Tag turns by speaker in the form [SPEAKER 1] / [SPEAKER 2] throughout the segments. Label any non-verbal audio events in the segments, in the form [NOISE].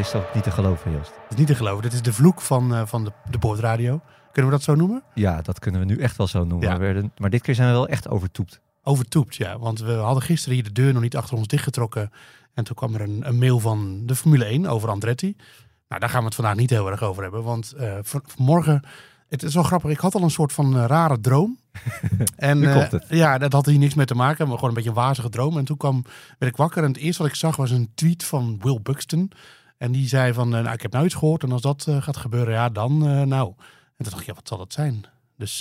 [SPEAKER 1] Is toch niet te geloven, Joost?
[SPEAKER 2] Het is niet te geloven. Dit is de vloek van, eh, van de, de boordradio. Kunnen we dat zo noemen?
[SPEAKER 1] Ja, dat kunnen we nu echt wel zo noemen.
[SPEAKER 2] Ja.
[SPEAKER 1] We werden- maar dit keer zijn we wel echt overtoept.
[SPEAKER 2] Overtoept, ja. Want we hadden gisteren hier de deur nog niet achter ons dichtgetrokken. En toen kwam er een, een mail van de Formule 1 over Andretti. Nou, daar gaan we het vandaag niet heel erg over hebben. Want eh, vanmorgen, het is wel grappig. Ik had al een soort van eh, rare droom. [LAUGHS] en ja, dat had hier niks mee te maken. Maar gewoon een beetje een wazige droom. En toen kwam, werd ik wakker. En het eerste wat ik zag was een tweet van Will Buxton. En die zei van, eh, nou, ik heb nou iets gehoord. En als dat eh, gaat gebeuren, ja, dan eh, nou. En toen dacht ik, ja, wat zal dat zijn? Dus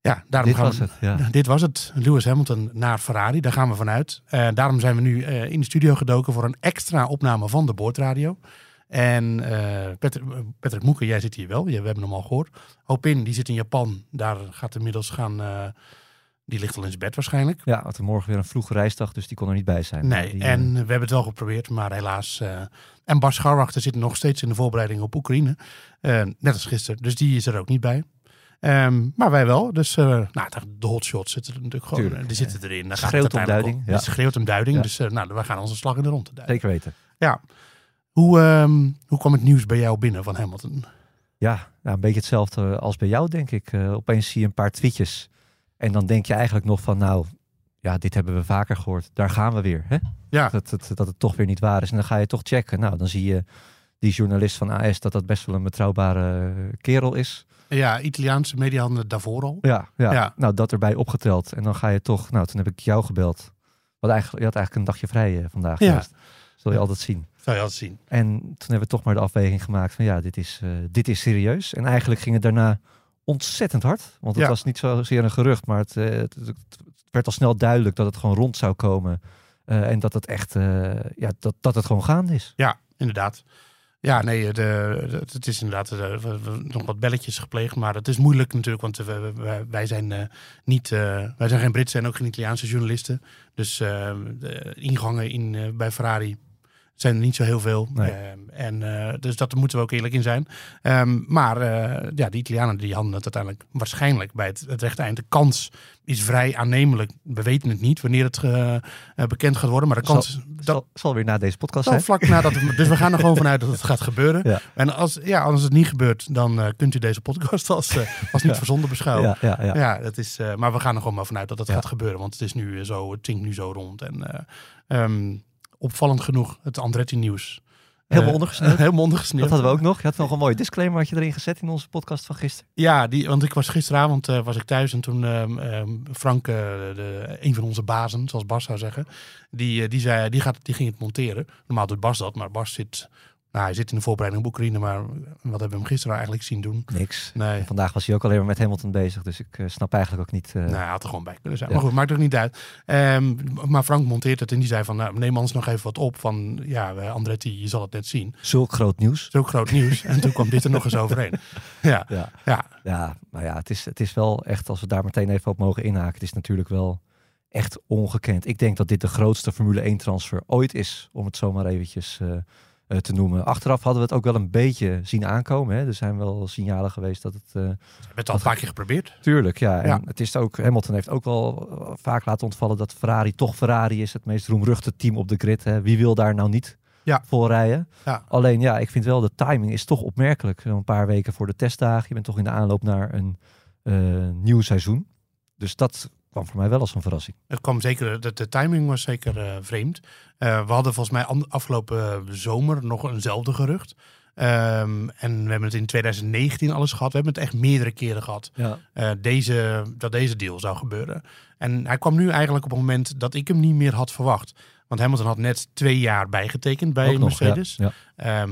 [SPEAKER 2] ja, daarom
[SPEAKER 1] Dit
[SPEAKER 2] gaan
[SPEAKER 1] was
[SPEAKER 2] we...
[SPEAKER 1] het, ja. [LAUGHS]
[SPEAKER 2] Dit was het. Lewis Hamilton naar Ferrari. Daar gaan we vanuit. Eh daarom zijn we nu in de studio gedoken voor een extra opname van de boordradio. En eh Patrick, Patrick Moeken, jij zit hier wel. We hebben hem al gehoord. Hopin, die zit in Japan. Daar gaat inmiddels gaan... die ligt al in zijn bed waarschijnlijk.
[SPEAKER 1] Ja, want morgen weer een vroege reisdag, dus die kon er niet bij zijn.
[SPEAKER 2] Nee,
[SPEAKER 1] Die,
[SPEAKER 2] en
[SPEAKER 1] eh,
[SPEAKER 2] we hebben het wel geprobeerd, maar helaas. eh, en Bas Scharwachter zit nog steeds in de voorbereiding op Oekraïne. Eh, net als gisteren. Dus die is er ook niet bij. Ehm, maar wij wel. Dus eh, nou, de hotshots zitten er natuurlijk gewoon.
[SPEAKER 1] Tuurlijk,
[SPEAKER 2] die zitten erin. Daar gaat
[SPEAKER 1] Schreeuwt om duiding, ja.
[SPEAKER 2] Het schreeuwt om duiding.
[SPEAKER 1] Ja.
[SPEAKER 2] Dus nou, we gaan onze slag in de ronde duiden.
[SPEAKER 1] Zeker weten.
[SPEAKER 2] Ja. Hoe, ehm, hoe kwam het nieuws bij jou binnen van Hamilton?
[SPEAKER 1] Ja, nou, een beetje hetzelfde als bij jou, denk ik. Opeens zie je een paar tweetjes. En dan denk je eigenlijk nog van, nou, ja, dit hebben we vaker gehoord. Daar gaan we weer. Hè?
[SPEAKER 2] Ja,
[SPEAKER 1] Dat, het, dat het toch weer niet waar is. En dan ga je toch checken. Nou, dan zie je die journalist van AS dat dat best wel een betrouwbare kerel is.
[SPEAKER 2] ja Italiaanse media hadden het daarvoor al.
[SPEAKER 1] Ja, ja.
[SPEAKER 2] Ja.
[SPEAKER 1] nou dat erbij opgeteld. En dan ga je toch, nou toen heb ik jou gebeld. Want eigenlijk, je had eigenlijk een dagje vrij eh, vandaag.
[SPEAKER 2] Ja.
[SPEAKER 1] Zul je altijd zien.
[SPEAKER 2] Zou je altijd zien.
[SPEAKER 1] En toen hebben we toch maar de afweging gemaakt van ja, dit is, eh, dit is serieus. En eigenlijk ging het daarna ontzettend hard. Want het
[SPEAKER 2] Ja.
[SPEAKER 1] was niet zozeer een gerucht, maar het, eh, het, het- het werd al snel duidelijk dat het gewoon rond zou komen. Eh, en dat het echt, eh, ja, dat, dat het gewoon gaande is.
[SPEAKER 2] Ja, inderdaad. Ja, nee, de, de- het is inderdaad we- nog wat belletjes gepleegd, maar het is moeilijk natuurlijk, want we- we- wij, zijn niet, wij zijn geen Britse en ook geen Italiaanse journalisten. Dus de ingangen in, bij Ferrari zijn er niet zo heel veel.
[SPEAKER 1] Nee.
[SPEAKER 2] Ehm, en eh, dus dat moeten we ook eerlijk in zijn. Ehm, maar eh, ja, de Italianen die hadden het uiteindelijk waarschijnlijk bij het, het rechte eind. De kans is vrij aannemelijk. We weten het niet wanneer het eh, bekend gaat worden, maar de kans. dat,
[SPEAKER 1] Zal, zal weer na deze podcast zijn.
[SPEAKER 2] vlak nadat het, dus we gaan er gewoon vanuit dat het gaat gebeuren.
[SPEAKER 1] Ja.
[SPEAKER 2] En als, ja, als het niet gebeurt, dan kunt u deze podcast als, als niet
[SPEAKER 1] Ja.
[SPEAKER 2] verzonden beschouwen.
[SPEAKER 1] Ja, ja, ja.
[SPEAKER 2] Ja, dat is, maar we gaan er gewoon maar vanuit dat het gaat gebeuren. Want het is nu zo, het tinkt nu zo rond. En eh, ehm, opvallend genoeg, het Andretti nieuws.
[SPEAKER 1] Helemaal
[SPEAKER 2] Eh,
[SPEAKER 1] ondergesneeuwd. [LAUGHS]
[SPEAKER 2] helemaal ondergesneeuwd.
[SPEAKER 1] Dat hadden we ook nog. Je had nog een mooie disclaimer had je erin gezet in onze podcast van gisteren.
[SPEAKER 2] Ja, die, want ik was gisteravond eh, was ik thuis en toen ehm, ehm, Frank, eh, de, een van onze bazen, zoals Bas zou zeggen, die, eh, die, zei, die, gaat, die ging het monteren. Normaal doet Bas dat, maar Bas zit, nou, hij zit in de voorbereiding op Oekraïne, maar wat hebben we hem gisteren eigenlijk zien doen?
[SPEAKER 1] Niks.
[SPEAKER 2] Nee.
[SPEAKER 1] En vandaag was hij ook alleen maar met Hamilton bezig. Dus ik eh, snap eigenlijk ook niet... eh,
[SPEAKER 2] Nou, hij had er gewoon bij kunnen zijn.
[SPEAKER 1] Ja.
[SPEAKER 2] Maar goed, maakt ook niet uit. Ehm, maar Frank monteert het en die zei van, nou, neem anders nog even wat op van, ja, Andretti, je zal het net zien.
[SPEAKER 1] Zulk groot nieuws.
[SPEAKER 2] Ook groot nieuws. en toen kwam dit er nog eens overheen. [LAUGHS] Ja,
[SPEAKER 1] Ja.
[SPEAKER 2] ja,
[SPEAKER 1] Ja, maar ja, het is, het is wel echt, als we daar meteen even op mogen inhaken, het is natuurlijk wel echt ongekend. Ik denk dat dit de grootste Formule 1 transfer ooit is, om het zomaar eventjes eh, te noemen. Achteraf hadden we het ook wel een beetje zien aankomen. Hè. Er zijn wel signalen geweest dat het... eh,
[SPEAKER 2] we hebben het al een paar keer geprobeerd.
[SPEAKER 1] tuurlijk, ja. En
[SPEAKER 2] Ja.
[SPEAKER 1] het is ook, Hamilton heeft ook wel eh, vaak laten ontvallen dat Ferrari toch Ferrari is. Het meest roemruchte team op de grid. Hè. Wie wil daar nou niet
[SPEAKER 2] Ja.
[SPEAKER 1] voor rijden?
[SPEAKER 2] Ja.
[SPEAKER 1] Alleen ja, ik vind wel de timing is toch opmerkelijk. Een paar weken voor de testdagen. Je bent toch in de aanloop naar een eh, nieuw seizoen. Dus dat kwam voor mij wel als een verrassing.
[SPEAKER 2] Het kwam zeker, de, de timing was zeker eh, vreemd. Eh, we hadden volgens mij afgelopen zomer nog eenzelfde gerucht. Ehm, en we hebben het in 2019 alles gehad. We hebben het echt meerdere keren gehad.
[SPEAKER 1] Ja.
[SPEAKER 2] eh, deze, dat deze deal zou gebeuren. En hij kwam nu eigenlijk op het moment dat ik hem niet meer had verwacht. Want Hamilton had net twee jaar bijgetekend bij
[SPEAKER 1] Ook nog, ja.
[SPEAKER 2] Mercedes.
[SPEAKER 1] Ja.
[SPEAKER 2] Ehm,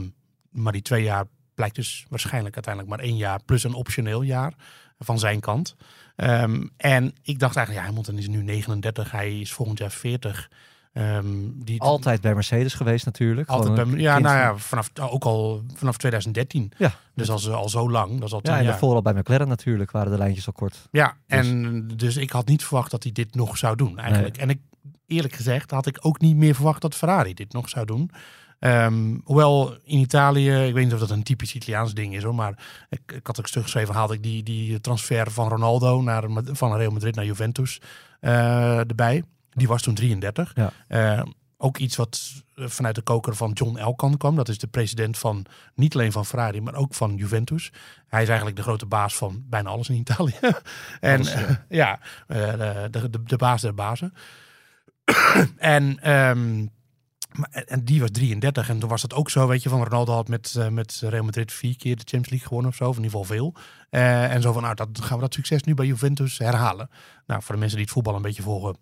[SPEAKER 2] maar die twee jaar blijkt dus waarschijnlijk uiteindelijk maar één jaar plus een optioneel jaar van zijn kant. Ehm, en ik dacht eigenlijk, ja, Hamilton is nu 39, hij is volgend jaar 40. Ehm, die,
[SPEAKER 1] Altijd bij Mercedes geweest natuurlijk.
[SPEAKER 2] altijd bij, ja,
[SPEAKER 1] kind
[SPEAKER 2] nou ja, vanaf, ook al vanaf 2013.
[SPEAKER 1] Ja.
[SPEAKER 2] Dus al, zo- al zo lang, dat is al tien
[SPEAKER 1] Ja, en
[SPEAKER 2] jaar.
[SPEAKER 1] daarvoor al bij McLaren natuurlijk waren de lijntjes al kort.
[SPEAKER 2] Ja,
[SPEAKER 1] Dus-
[SPEAKER 2] en dus ik had niet verwacht dat hij dit nog zou doen eigenlijk. En ik, eerlijk gezegd had ik ook niet meer verwacht dat Ferrari dit nog zou doen. Ehm, hoewel in Italië, ik weet niet of dat een typisch Italiaans ding is hoor, maar ik, ik had ook stuk geschreven, haalde ik die, die transfer van Ronaldo naar, van Real Madrid naar Juventus eh, erbij. Die was toen 33.
[SPEAKER 1] Ja.
[SPEAKER 2] Eh, ook iets wat eh, vanuit de koker van John Elkan kwam. Dat is de president van niet alleen van Ferrari, maar ook van Juventus. Hij is eigenlijk de grote baas van bijna alles in Italië. [LAUGHS] en
[SPEAKER 1] Alles,
[SPEAKER 2] ja, de, de, de baas der bazen. [COUGHS] en, maar- en die was 33 en toen was dat ook zo, weet je, van Ronaldo had met, eh, met Real Madrid vier keer de Champions League gewonnen of zo, of in ieder geval veel. Eh, en zo van, nou, dat gaan we dat succes nu bij Juventus herhalen. Nou, voor de mensen die het voetbal een beetje volgen,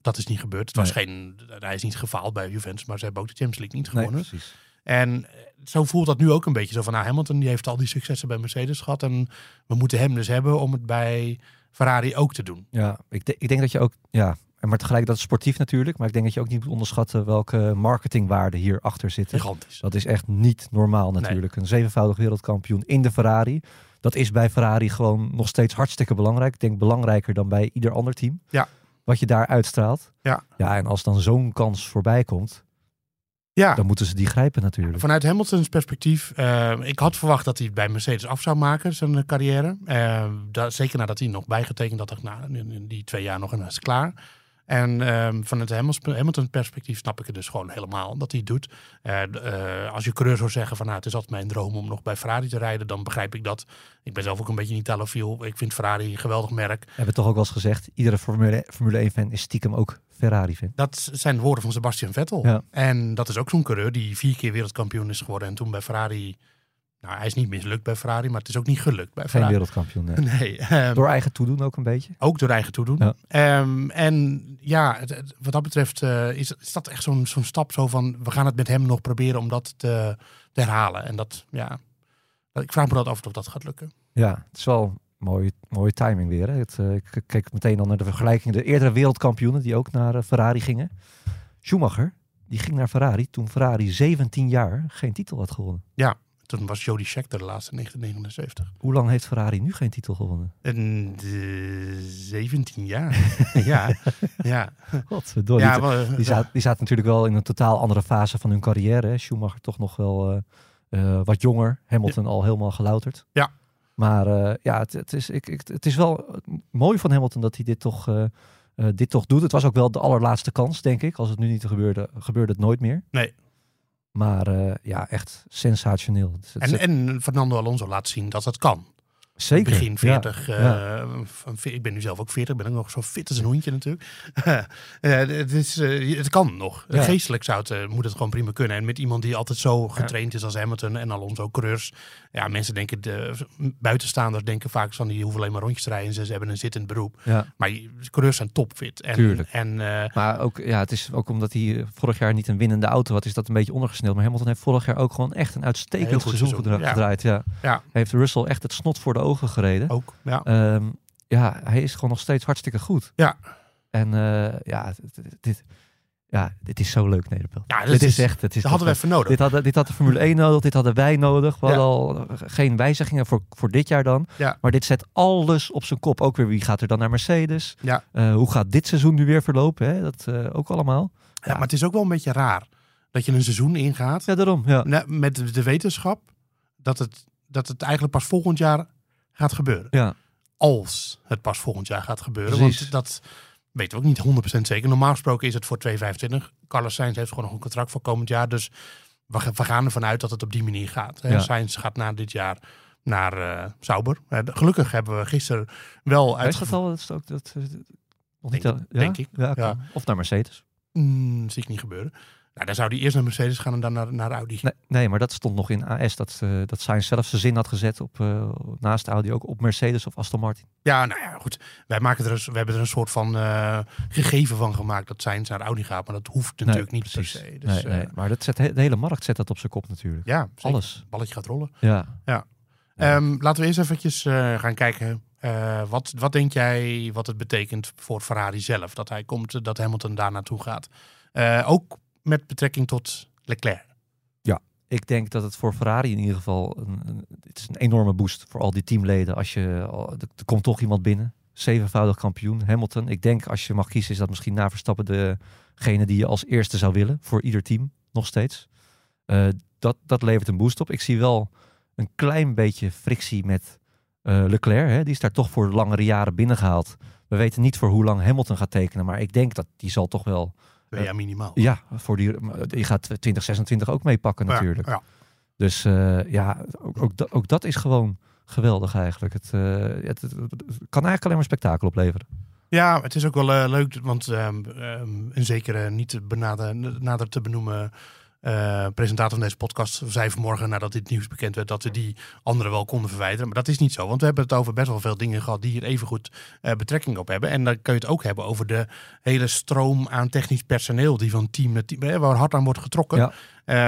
[SPEAKER 2] dat is niet gebeurd. Het was geen, hij is niet gefaald bij Juventus, maar ze hebben ook de Champions League niet
[SPEAKER 1] Nee,
[SPEAKER 2] gewonnen.
[SPEAKER 1] precies.
[SPEAKER 2] En eh, zo voelt dat nu ook een beetje zo van, nou, Hamilton die heeft al die successen bij Mercedes gehad en we moeten hem dus hebben om het bij Ferrari ook te doen.
[SPEAKER 1] Ja, ik, ik denk dat je ook, ja, maar tegelijk dat is sportief natuurlijk, maar ik denk dat je ook niet moet onderschatten welke marketingwaarden hierachter zitten.
[SPEAKER 2] Gigantisch.
[SPEAKER 1] Dat is echt niet normaal natuurlijk. Een zevenvoudig wereldkampioen in de Ferrari. Dat is bij Ferrari gewoon nog steeds hartstikke belangrijk. Ik denk belangrijker dan bij ieder ander team.
[SPEAKER 2] Ja.
[SPEAKER 1] Wat je daar uitstraalt.
[SPEAKER 2] Ja.
[SPEAKER 1] Ja, en als dan zo'n kans voorbij komt,
[SPEAKER 2] Ja,
[SPEAKER 1] dan moeten ze die grijpen natuurlijk.
[SPEAKER 2] vanuit Hamiltons perspectief, eh, ik had verwacht dat hij bij Mercedes af zou maken, zijn eh, carrière. Eh, da- zeker nadat hij nog bijgetekend had, dacht ik, nou, in, in die twee jaar nog en dan is klaar. En ehm, vanuit Hamilton perspectief snap ik het dus gewoon helemaal dat hij het doet. Eh, eh, als je coureur zou zeggen van nou, het is altijd mijn droom om nog bij Ferrari te rijden, dan begrijp ik dat. Ik ben zelf ook een beetje een Italofiel. Ik vind Ferrari een geweldig merk.
[SPEAKER 1] We hebben toch ook wel eens gezegd, iedere Formule, Formule 1 fan is stiekem ook Ferrari fan.
[SPEAKER 2] Dat zijn de woorden van Sebastian Vettel.
[SPEAKER 1] Ja.
[SPEAKER 2] En dat is ook zo'n coureur die vier keer wereldkampioen is geworden. En toen bij Ferrari, nou hij is niet mislukt bij Ferrari, maar het is ook niet gelukt bij
[SPEAKER 1] Geen
[SPEAKER 2] Ferrari.
[SPEAKER 1] wereldkampioen. nee. [LAUGHS]
[SPEAKER 2] Nee, ehm,
[SPEAKER 1] Door eigen toedoen ook een beetje.
[SPEAKER 2] ook door eigen toedoen.
[SPEAKER 1] Ja.
[SPEAKER 2] Ehm, en ja, het- het- wat dat betreft eh, is, is dat echt zo'n zo'n stap zo van... we gaan het met hem nog proberen om dat te, te herhalen. En dat, ja... Ik vraag me dat af of dat gaat lukken.
[SPEAKER 1] Ja, het is wel mooie, mooie timing weer. Hè? Het, eh, ik keek meteen dan naar de vergelijking. De eerdere wereldkampioenen die ook naar eh, Ferrari gingen. Schumacher, die ging naar Ferrari toen Ferrari 17 jaar geen titel had gewonnen.
[SPEAKER 2] Toen was Jody Scheckter de laatste in 1979.
[SPEAKER 1] Hoe lang heeft Ferrari nu geen titel gewonnen?
[SPEAKER 2] En de 17 jaar. [LAUGHS] ja, ja.
[SPEAKER 1] Godverdomme.
[SPEAKER 2] ja
[SPEAKER 1] die,
[SPEAKER 2] maar,
[SPEAKER 1] die, zaten, die zaten natuurlijk wel in een totaal andere fase van hun carrière. Hè? Schumacher toch nog wel eh, eh, wat jonger. Hamilton al helemaal gelouterd.
[SPEAKER 2] Ja.
[SPEAKER 1] Maar eh, ja, het, het, is, ik, ik, het is wel mooi van Hamilton dat hij dit toch, eh, eh, dit toch doet. Het was ook wel de allerlaatste kans, denk ik. Als het nu niet gebeurde, gebeurde het nooit meer.
[SPEAKER 2] Nee.
[SPEAKER 1] Maar eh, ja, echt sensationeel.
[SPEAKER 2] En, en Fernando Alonso laat zien dat het kan.
[SPEAKER 1] Zeker.
[SPEAKER 2] Begin
[SPEAKER 1] Ja,
[SPEAKER 2] 40. eh,
[SPEAKER 1] ja.
[SPEAKER 2] ik ben nu zelf ook 40. Ben ik nog zo fit als een hondje natuurlijk. [LAUGHS] Het, is, eh, het kan nog.
[SPEAKER 1] Ja.
[SPEAKER 2] Geestelijk zou het, eh, moet het gewoon prima kunnen. En met iemand die altijd zo getraind is als Hamilton en Alonso coureurs. Ja, mensen denken, de, buitenstaanders denken vaak van die hoeven alleen maar rondjes te rijden. en Ze hebben een zittend beroep. Maar coureurs zijn topfit. En,
[SPEAKER 1] Tuurlijk.
[SPEAKER 2] En
[SPEAKER 1] Maar ook, ja, het is ook omdat hij vorig jaar niet een winnende auto had, is dat een beetje ondergesneeld. Maar Hamilton heeft vorig jaar ook gewoon echt een uitstekend seizoen
[SPEAKER 2] seizoen,
[SPEAKER 1] gedraaid. Ja.
[SPEAKER 2] ja,
[SPEAKER 1] Heeft Russell echt het snot voor de ogen gereden.
[SPEAKER 2] ook. Ja.
[SPEAKER 1] Ehm, ja, hij is gewoon nog steeds hartstikke goed.
[SPEAKER 2] Ja.
[SPEAKER 1] En eh, ja, dit, dit- dit, ja, dit is zo leuk, Nederland.
[SPEAKER 2] Ja,
[SPEAKER 1] dit is,
[SPEAKER 2] is-
[SPEAKER 1] echt. Het is
[SPEAKER 2] Dat hadden we even nodig.
[SPEAKER 1] dit, had, dit had de Formule 1 nodig, dit hadden wij nodig. We
[SPEAKER 2] Ja.
[SPEAKER 1] hadden al geen wijzigingen voor, voor dit jaar dan.
[SPEAKER 2] Ja.
[SPEAKER 1] Maar dit zet alles op zijn kop. Ook weer wie gaat er dan naar Mercedes?
[SPEAKER 2] Ja.
[SPEAKER 1] Eh, hoe gaat dit seizoen nu weer verlopen? Hè? Dat eh, ook allemaal.
[SPEAKER 2] ja, maar het is ook wel een beetje raar dat je een seizoen ingaat.
[SPEAKER 1] Ja, daarom. Ja.
[SPEAKER 2] Met de wetenschap dat het, dat het eigenlijk pas volgend jaar gaat gebeuren.
[SPEAKER 1] Ja.
[SPEAKER 2] Als het pas volgend jaar gaat gebeuren.
[SPEAKER 1] Precies.
[SPEAKER 2] Want dat weten we ook niet 100% zeker. Normaal gesproken is het voor 2025. Carlos Sainz heeft gewoon nog een contract voor komend jaar. Dus we, ga- we gaan ervan uit dat het op die manier gaat.
[SPEAKER 1] Ja.
[SPEAKER 2] Sainz gaat na dit jaar naar eh Sauber. Gelukkig hebben we gisteren wel
[SPEAKER 1] Is dat
[SPEAKER 2] uitgevoerd.
[SPEAKER 1] al? Dat is ook, dat, eh,
[SPEAKER 2] Denk-
[SPEAKER 1] al- ja?
[SPEAKER 2] denk ik.
[SPEAKER 1] Ja. Of naar Mercedes.
[SPEAKER 2] Mm, zie ik niet gebeuren. Nou, dan zou hij eerst naar Mercedes gaan en dan naar, naar Audi.
[SPEAKER 1] Nee, nee, maar dat stond nog in AS. Dat, eh dat Sainz zelf zijn zin had gezet op, eh, naast Audi ook op Mercedes of Aston Martin.
[SPEAKER 2] Ja, nou ja, goed. Wij maken er een, we hebben er een soort van eh, gegeven van gemaakt dat Sainz naar Audi gaat. Maar dat hoeft natuurlijk niet
[SPEAKER 1] precies.
[SPEAKER 2] per se. Dus,
[SPEAKER 1] nee, nee. Maar dat zet, de hele markt zet dat op zijn kop natuurlijk.
[SPEAKER 2] ja, zeker.
[SPEAKER 1] Alles.
[SPEAKER 2] Balletje gaat rollen.
[SPEAKER 1] Ja. Ja.
[SPEAKER 2] Ehm, laten we eerst eventjes gaan kijken. wat, wat denk jij wat het betekent voor Ferrari zelf? Dat hij komt, dat Hamilton daar naartoe gaat. Ook met betrekking tot Leclerc.
[SPEAKER 1] Ik denk dat het voor Ferrari in ieder geval een, een, het is een enorme boost voor al die teamleden. Als je, er er komt toch iemand binnen. Zevenvoudig kampioen, Hamilton. Ik denk als je mag kiezen is dat misschien na Verstappen degene die je als eerste zou willen. Voor ieder team, nog steeds. Eh, dat, dat levert een boost op. Ik zie wel een klein beetje frictie met eh, Leclerc. Hè. Die is daar toch voor langere jaren binnengehaald. We weten niet voor hoe lang Hamilton gaat tekenen. Maar ik denk dat die zal toch wel...
[SPEAKER 2] Ja, minimaal.
[SPEAKER 1] Ja, voor die, die gaat 2026 ook meepakken natuurlijk.
[SPEAKER 2] ja.
[SPEAKER 1] Dus eh, ja, ook, ook, dat, ook dat is gewoon geweldig eigenlijk. Het, eh, het, het- het kan eigenlijk alleen maar spektakel opleveren.
[SPEAKER 2] Ja, het is ook wel eh, leuk, want ehm, een zekere niet te benader, nader te benoemen eh, presentator van deze podcast zei vanmorgen nadat dit nieuws bekend werd dat we die anderen wel konden verwijderen. Maar dat is niet zo, want we hebben het over best wel veel dingen gehad die hier evengoed eh betrekking op hebben. En dan kun je het ook hebben over de hele stroom aan technisch personeel die van team naar team, eh, waar hard aan wordt getrokken.
[SPEAKER 1] Ja.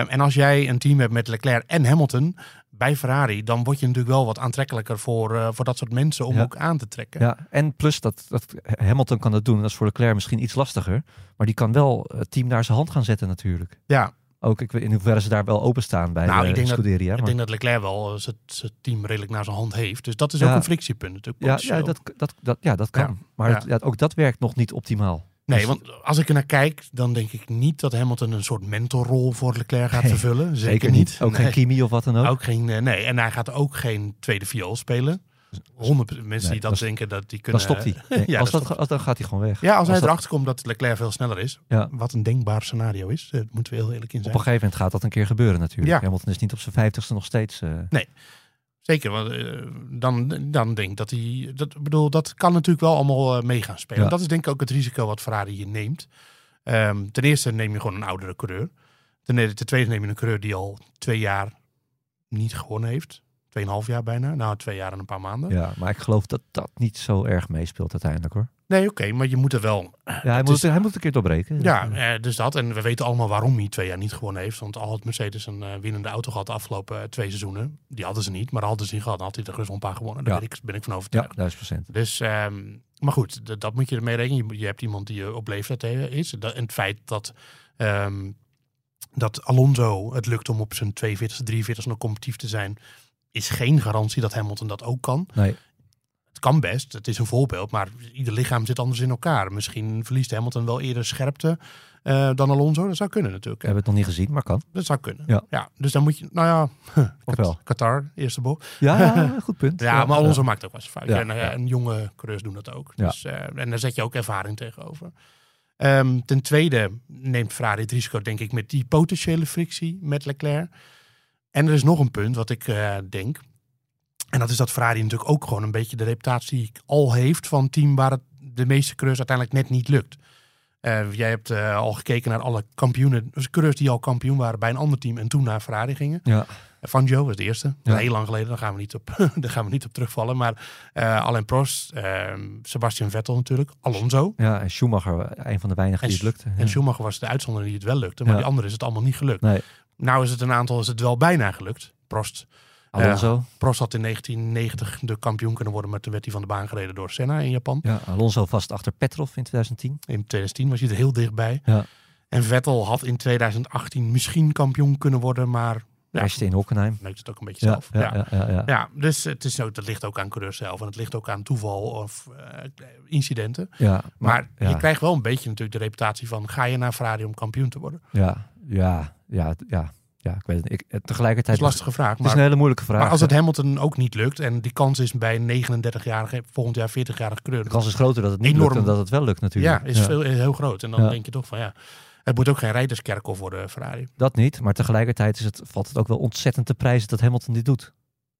[SPEAKER 2] En als jij een team hebt met Leclerc en Hamilton bij Ferrari, dan word je natuurlijk wel wat aantrekkelijker voor, voor dat soort mensen om
[SPEAKER 1] Ja.
[SPEAKER 2] ook aan te trekken.
[SPEAKER 1] Ja, en plus dat, dat Hamilton kan dat doen. Dat is voor Leclerc misschien iets lastiger. Maar die kan wel het team naar zijn hand gaan zetten natuurlijk.
[SPEAKER 2] ja.
[SPEAKER 1] Ook ik weet in hoeverre ze daar wel openstaan bij
[SPEAKER 2] Nou,
[SPEAKER 1] de
[SPEAKER 2] ik denk dat-. Ik denk dat Leclerc wel eh, zijn- team redelijk naar zijn hand heeft. Dus dat is
[SPEAKER 1] Ja.
[SPEAKER 2] ook een frictiepunt natuurlijk.
[SPEAKER 1] ja, ja, dat, dat, dat, ja, dat kan. Maar
[SPEAKER 2] Ja.
[SPEAKER 1] het- ook dat werkt nog niet optimaal.
[SPEAKER 2] Nee,
[SPEAKER 1] Dus-
[SPEAKER 2] want als ik er naar kijk, dan denk ik niet dat Hamilton een soort mentorrol voor Leclerc gaat
[SPEAKER 1] Nee,
[SPEAKER 2] vervullen. Zeker,
[SPEAKER 1] Zeker
[SPEAKER 2] niet.
[SPEAKER 1] Ook
[SPEAKER 2] Nee.
[SPEAKER 1] geen Kimi of wat dan ook.
[SPEAKER 2] Ook geen, eh, nee, en hij gaat ook geen tweede viool spelen. Honderd mensen
[SPEAKER 1] Nee,
[SPEAKER 2] die dat
[SPEAKER 1] dan-
[SPEAKER 2] denken dat die
[SPEAKER 1] dan
[SPEAKER 2] kunnen.
[SPEAKER 1] stopt hij. Nee, [LAUGHS]
[SPEAKER 2] ja,
[SPEAKER 1] als
[SPEAKER 2] dan
[SPEAKER 1] dat,
[SPEAKER 2] stopt
[SPEAKER 1] als, dan gaat hij gewoon weg.
[SPEAKER 2] Ja, als, hij
[SPEAKER 1] dat-
[SPEAKER 2] erachter komt dat Leclerc veel sneller is,
[SPEAKER 1] Ja.
[SPEAKER 2] wat een denkbaar scenario is, eh, moeten we heel eerlijk in
[SPEAKER 1] Op
[SPEAKER 2] zijn.
[SPEAKER 1] een gegeven moment gaat dat een keer gebeuren natuurlijk.
[SPEAKER 2] Ja.
[SPEAKER 1] Hamilton is niet op zijn vijftigste nog steeds. eh,
[SPEAKER 2] Zeker, want eh, dan, dan denk ik dat hij. Dat, bedoel, dat kan natuurlijk wel allemaal eh, mee gaan spelen.
[SPEAKER 1] Ja.
[SPEAKER 2] Dat is denk ik ook het risico wat Ferrari hier neemt. Ehm, ten eerste neem je gewoon een oudere coureur. Ten, ten tweede neem je een coureur die al twee jaar niet gewonnen heeft. Tweeënhalf jaar bijna. Nou, twee jaar en een paar maanden.
[SPEAKER 1] ja, maar ik geloof dat dat niet zo erg meespeelt uiteindelijk hoor.
[SPEAKER 2] Nee, oké, maar je moet er wel.
[SPEAKER 1] Ja, hij, moet,
[SPEAKER 2] is-
[SPEAKER 1] hij moet een keer doorbreken.
[SPEAKER 2] Ja, eh, dus dat. En we weten allemaal waarom hij twee jaar niet gewonnen heeft. Want al had Mercedes een eh, winnende auto gehad de afgelopen eh, twee seizoenen. Die hadden ze niet, maar hadden ze niet gehad. Dan had hij er gerust een paar gewonnen. Daar
[SPEAKER 1] Ja.
[SPEAKER 2] ben, ik, ben ik van
[SPEAKER 1] ja,
[SPEAKER 2] overtuigd.
[SPEAKER 1] duizend procent.
[SPEAKER 2] Dus, ehm, maar goed, dat moet je ermee rekenen. Je, je hebt iemand die op leeftijd is. Dat- En het feit dat, ehm, dat Alonso het lukt om op zijn 42e, 43e nog competitief te zijn, is geen garantie dat Hamilton dat ook kan.
[SPEAKER 1] Nee,
[SPEAKER 2] Het kan best, het is een voorbeeld, maar ieder lichaam zit anders in elkaar. Misschien verliest Hamilton wel eerder scherpte eh, dan Alonso. Dat zou kunnen natuurlijk.
[SPEAKER 1] we hebben het nog niet gezien, maar kan.
[SPEAKER 2] Dat zou kunnen.
[SPEAKER 1] Ja.
[SPEAKER 2] dus dan moet je, nou ja, [LAUGHS]
[SPEAKER 1] Of wel?
[SPEAKER 2] Qatar, eerste bocht. [LAUGHS]
[SPEAKER 1] Ja, goed punt.
[SPEAKER 2] Ja, maar Alonso maakt ook wel eens fout.
[SPEAKER 1] Ja,
[SPEAKER 2] en, eh,
[SPEAKER 1] ja.
[SPEAKER 2] en jonge coureurs doen dat ook.
[SPEAKER 1] Ja.
[SPEAKER 2] Dus, eh, en daar zet je ook ervaring tegenover. Ehm, ten tweede neemt Ferrari het risico, denk ik, met die potentiële frictie met Leclerc. En er is nog een punt wat ik eh, denk. En dat is dat Ferrari natuurlijk ook gewoon een beetje de reputatie al heeft van een team waar het de meeste coureurs uiteindelijk net niet lukt. Eh, jij hebt eh, al gekeken naar alle kampioenen, dus coureurs die al kampioen waren bij een ander team en toen naar Ferrari gingen.
[SPEAKER 1] Ja,
[SPEAKER 2] Van Joe was de eerste.
[SPEAKER 1] Ja.
[SPEAKER 2] heel lang geleden. Daar gaan we niet op, [LAUGHS] daar gaan we niet op terugvallen. Maar eh Alain Prost, ehm, Sebastian Vettel natuurlijk, Alonso.
[SPEAKER 1] ja, en Schumacher, een van de weinigen die het lukte.
[SPEAKER 2] En
[SPEAKER 1] Ja.
[SPEAKER 2] Schumacher was de uitzondering die het wel lukte. Maar
[SPEAKER 1] Ja.
[SPEAKER 2] die andere is het allemaal niet gelukt.
[SPEAKER 1] Nee,
[SPEAKER 2] Nou is het een aantal, is het wel bijna gelukt. Prost.
[SPEAKER 1] Alonso.
[SPEAKER 2] Prost had in 1990 de kampioen kunnen worden. Maar toen werd hij van de baan gereden door Senna in Japan.
[SPEAKER 1] Ja, Alonso vast achter Petrov in 2010.
[SPEAKER 2] In 2010 was hij er heel dichtbij.
[SPEAKER 1] Ja.
[SPEAKER 2] En Vettel had in 2018 misschien kampioen kunnen worden. Maar ja,
[SPEAKER 1] in Hockenheim.
[SPEAKER 2] neukt het ook een beetje
[SPEAKER 1] Ja,
[SPEAKER 2] zelf.
[SPEAKER 1] ja, ja, ja, ja.
[SPEAKER 2] Ja, dus het, is ook, dat ligt ook aan coureurs zelf. En het ligt ook aan toeval of eh, incidenten.
[SPEAKER 1] Ja,
[SPEAKER 2] Maar,
[SPEAKER 1] ja,
[SPEAKER 2] je krijgt wel een beetje natuurlijk de reputatie van... ga je naar Ferrari om kampioen te worden?
[SPEAKER 1] ja, ja, ja, ja, ja, ik weet het. Ik, eh, tegelijkertijd
[SPEAKER 2] is een lastige vraag.
[SPEAKER 1] Het is een hele moeilijke vraag.
[SPEAKER 2] maar als het Hamilton ook niet lukt... en die kans is bij een 39-jarige, volgend jaar 40-jarige coureur...
[SPEAKER 1] de kans is groter dat het niet
[SPEAKER 2] Enorm.
[SPEAKER 1] lukt dan dat het wel lukt natuurlijk.
[SPEAKER 2] ja, is, Veel, is heel groot. En dan
[SPEAKER 1] Ja.
[SPEAKER 2] denk je toch van ja... het moet ook geen rijderskerkhof worden, Ferrari.
[SPEAKER 1] Dat niet, maar tegelijkertijd is het, valt het ook wel ontzettend te prijzen dat Hamilton dit doet.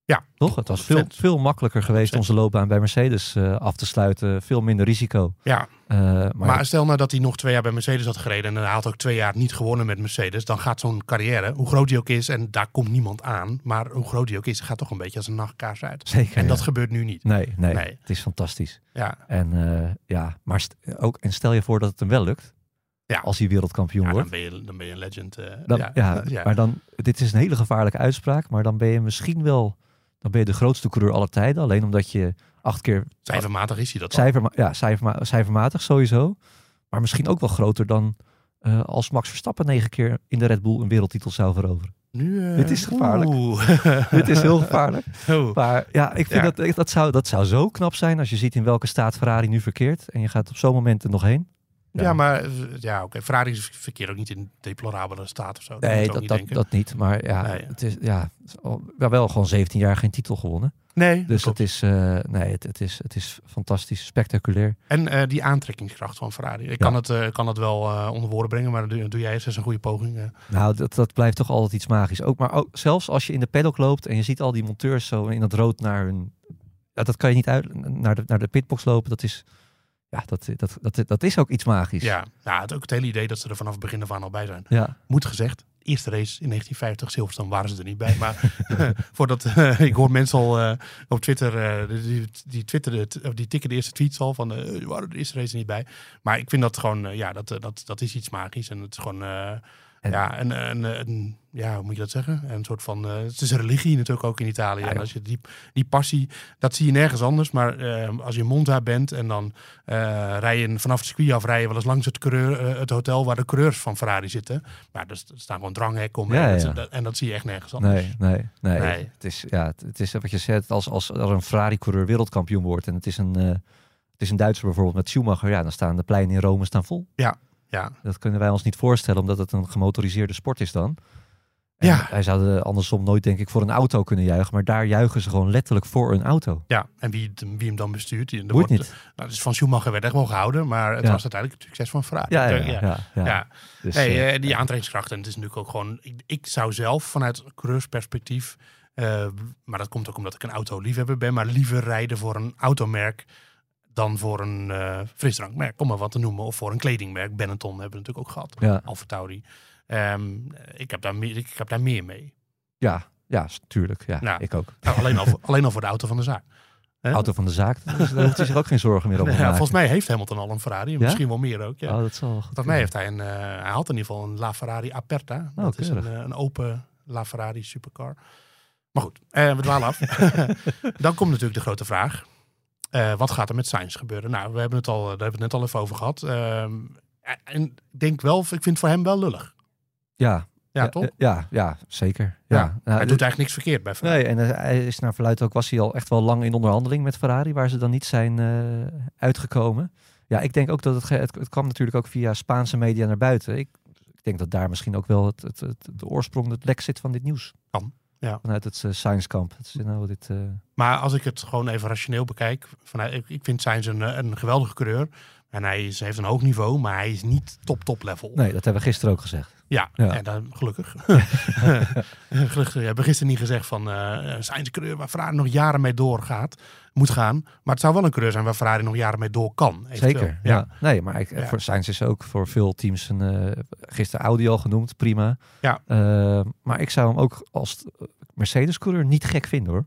[SPEAKER 2] Ja,
[SPEAKER 1] Toch? Het was veel, veel makkelijker geweest onze loopbaan bij Mercedes eh, af te sluiten. Veel minder risico.
[SPEAKER 2] Ja,
[SPEAKER 1] Eh, maar,
[SPEAKER 2] maar, stel nou dat hij nog twee jaar bij Mercedes had gereden en hij had ook twee jaar niet gewonnen met Mercedes, dan gaat zo'n carrière, hoe groot die ook is, en daar komt niemand aan, maar hoe groot die ook is, gaat toch een beetje als een nachtkaars uit.
[SPEAKER 1] zeker.
[SPEAKER 2] En
[SPEAKER 1] ja.
[SPEAKER 2] dat gebeurt nu niet.
[SPEAKER 1] nee, nee,
[SPEAKER 2] Nee.
[SPEAKER 1] het is fantastisch.
[SPEAKER 2] Ja,
[SPEAKER 1] En eh, ja, maar ook, en stel je voor dat het hem wel lukt.
[SPEAKER 2] Ja.
[SPEAKER 1] Als hij wereldkampioen
[SPEAKER 2] ja
[SPEAKER 1] wordt.
[SPEAKER 2] dan, ben je, dan ben je een legend.
[SPEAKER 1] Dan, [LAUGHS]
[SPEAKER 2] ja.
[SPEAKER 1] maar dan, dit is een hele gevaarlijke uitspraak, maar dan ben je misschien wel, dan ben je de grootste coureur aller tijden. Alleen omdat je acht keer
[SPEAKER 2] Cijfermatig is hij dat
[SPEAKER 1] cijferma ja, cijferma cijfermatig sowieso, maar misschien ook wel groter dan eh, als Max Verstappen negen keer in de Red Bull een wereldtitel zou veroveren.
[SPEAKER 2] Nu, eh,
[SPEAKER 1] Dit is gevaarlijk. Dit is heel gevaarlijk. [LAUGHS]
[SPEAKER 2] Oh.
[SPEAKER 1] Maar ja, ik vind
[SPEAKER 2] Ja.
[SPEAKER 1] dat dat zou, dat zou zo knap zijn als je ziet in welke staat Ferrari nu verkeert en je gaat op zo'n moment er nog heen.
[SPEAKER 2] Ja, maar eh, ja, oké. Ferrari is verkeer ook niet in deplorabele staat of zo. Dat
[SPEAKER 1] Nee, dat,
[SPEAKER 2] niet
[SPEAKER 1] dat, dat niet. Maar ja,
[SPEAKER 2] Nee.
[SPEAKER 1] het is ja, het is al- wel, wel gewoon 17 jaar geen titel gewonnen.
[SPEAKER 2] nee,
[SPEAKER 1] Dus
[SPEAKER 2] klopt.
[SPEAKER 1] het is, eh, nee, het, het, is, het is fantastisch, spectaculair.
[SPEAKER 2] En eh, die aantrekkingskracht van Ferrari. Ik
[SPEAKER 1] Ja.
[SPEAKER 2] kan, het, kan het wel onder woorden brengen, maar doe, doe jij eens eens een goede poging.
[SPEAKER 1] Nou, dat, dat blijft toch altijd iets magisch. Ook, maar ook, zelfs als je in de paddock loopt en je ziet al die monteurs zo in het rood naar hun... Dat kan je niet uit, naar de, naar de pitbox lopen. Dat is, ja, dat, dat, dat, dat is ook iets magisch.
[SPEAKER 2] Ja, ja het, ook het hele idee dat ze er vanaf het begin af aan al bij zijn.
[SPEAKER 1] ja.
[SPEAKER 2] Moet gezegd, eerste race in 1950, Silverstone waren ze er niet bij. Maar [LAUGHS] voordat eh, ik hoor mensen al eh, op Twitter, eh, die, die, twitterden of die tikken de eerste tweets al van, waren de eerste race er niet bij. Maar ik vind dat gewoon, ja, dat, dat, dat is iets magisch. En het is gewoon,
[SPEAKER 1] En-
[SPEAKER 2] ja, een, een, ja, hoe moet je dat zeggen? Een soort van, eh, het is een religie natuurlijk ook in Italië.
[SPEAKER 1] Ja,
[SPEAKER 2] en als je die, die passie, dat zie je nergens anders. Maar eh, als je in Monza bent en dan eh rij je vanaf het circuit af, rij je wel eens langs het, coureur, het hotel waar de coureurs van Ferrari zitten. Maar er st- er staan gewoon dranghekken om.
[SPEAKER 1] Ja,
[SPEAKER 2] en, dat, en dat zie je echt nergens anders.
[SPEAKER 1] Nee, nee, nee,
[SPEAKER 2] Nee.
[SPEAKER 1] Het is, ja, het, het is wat je zegt, als, als er een Ferrari-coureur wereldkampioen wordt en het is een, het is een Duitser bijvoorbeeld met Schumacher, ja, dan staan de pleinen in Rome staan vol.
[SPEAKER 2] Ja,
[SPEAKER 1] Dat kunnen wij ons niet voorstellen, omdat het een gemotoriseerde sport is dan. En
[SPEAKER 2] Ja.
[SPEAKER 1] Wij zouden andersom nooit, denk ik, voor een auto kunnen juichen, maar daar juichen ze gewoon letterlijk voor een auto.
[SPEAKER 2] ja. en wie, wie hem dan bestuurt. Die, wordt-
[SPEAKER 1] niet.
[SPEAKER 2] Nou, dus van Schumacher werd echt wel gehouden, maar het
[SPEAKER 1] Ja.
[SPEAKER 2] was uiteindelijk het succes van Ferrari.
[SPEAKER 1] Ja, ja, ja. ja, ja.
[SPEAKER 2] ja.
[SPEAKER 1] Dus,
[SPEAKER 2] Nee,
[SPEAKER 1] eh,
[SPEAKER 2] eh, die aantrekkingskracht. En het is natuurlijk ook gewoon. Ik, ik zou zelf vanuit coureursperspectief. eh, maar dat komt ook omdat ik een autoliefhebber ben. Maar liever rijden voor een automerk. Dan voor een eh frisdrankmerk. Om maar wat te noemen. Of voor een kledingmerk. Benetton hebben we natuurlijk ook gehad.
[SPEAKER 1] ja,
[SPEAKER 2] Alfa Tauri. Ehm, ik, heb daar meer, ik heb daar meer mee.
[SPEAKER 1] ja, ja, tuurlijk. Ja,
[SPEAKER 2] Nou,
[SPEAKER 1] ik ook.
[SPEAKER 2] Nou, alleen, al [LAUGHS] voor, alleen al voor de auto van de zaak.
[SPEAKER 1] Auto van de zaak, hoeft- daar hoeft hij zich ook geen zorgen meer over
[SPEAKER 2] Nee,
[SPEAKER 1] te
[SPEAKER 2] ja,
[SPEAKER 1] maken.
[SPEAKER 2] volgens mij heeft Hamilton al een Ferrari.
[SPEAKER 1] Ja?
[SPEAKER 2] Misschien wel meer ook. Ja.
[SPEAKER 1] Oh, dat zal
[SPEAKER 2] Volgens mij heeft hij een, eh, hij had in ieder geval een La Ferrari Aperta.
[SPEAKER 1] Oh,
[SPEAKER 2] dat is een, eh, een open La Ferrari supercar. Maar goed, we dwalen af. [LAUGHS] [LAUGHS] Dan komt natuurlijk de grote vraag. Eh, wat gaat er met Sainz gebeuren? Nou, we hebben het, al, daar hebben we het net al even over gehad. Ehm, en ik denk wel, ik vind het voor hem wel lullig.
[SPEAKER 1] Ja,
[SPEAKER 2] Ja, toch?
[SPEAKER 1] eh, Ja, ja, zeker. Ja.
[SPEAKER 2] Ja,
[SPEAKER 1] Nou,
[SPEAKER 2] hij doet eigenlijk niks verkeerd bij Ferrari.
[SPEAKER 1] Nee, en eh, hij is naar verluidt ook, was hij al echt wel lang in onderhandeling met Ferrari, waar ze dan niet zijn eh, uitgekomen. Ja, ik denk ook dat het, het, het kwam natuurlijk ook via Spaanse media naar buiten. Ik, ik denk dat daar misschien ook wel het, het, het, de oorsprong, het lek zit van dit nieuws.
[SPEAKER 2] Kan, ja.
[SPEAKER 1] Vanuit het uh, Science Camp. Het is nou dit, eh,
[SPEAKER 2] Maar als ik het gewoon even rationeel bekijk. Vanuit, ik, ik vind Sainz een, eh, een geweldige coureur. En hij is, heeft een hoog niveau, maar hij is niet top top level.
[SPEAKER 1] Nee, dat hebben we gisteren ook gezegd.
[SPEAKER 2] Ja,
[SPEAKER 1] Ja.
[SPEAKER 2] en dan gelukkig. [LAUGHS] [LAUGHS] gelukkig we hebben gisteren niet gezegd van eh zijn coureur waar Ferrari nog jaren mee doorgaat, moet gaan. Maar het zou wel een coureur zijn waar Ferrari nog jaren mee door kan. eventueel.
[SPEAKER 1] Zeker, ja. Nee, maar ik,
[SPEAKER 2] Ja.
[SPEAKER 1] voor Sainz is ook voor veel teams een, eh, gisteren Audi al genoemd, prima.
[SPEAKER 2] Ja.
[SPEAKER 1] Eh, maar ik zou hem ook als Mercedes-coureur niet gek vinden hoor.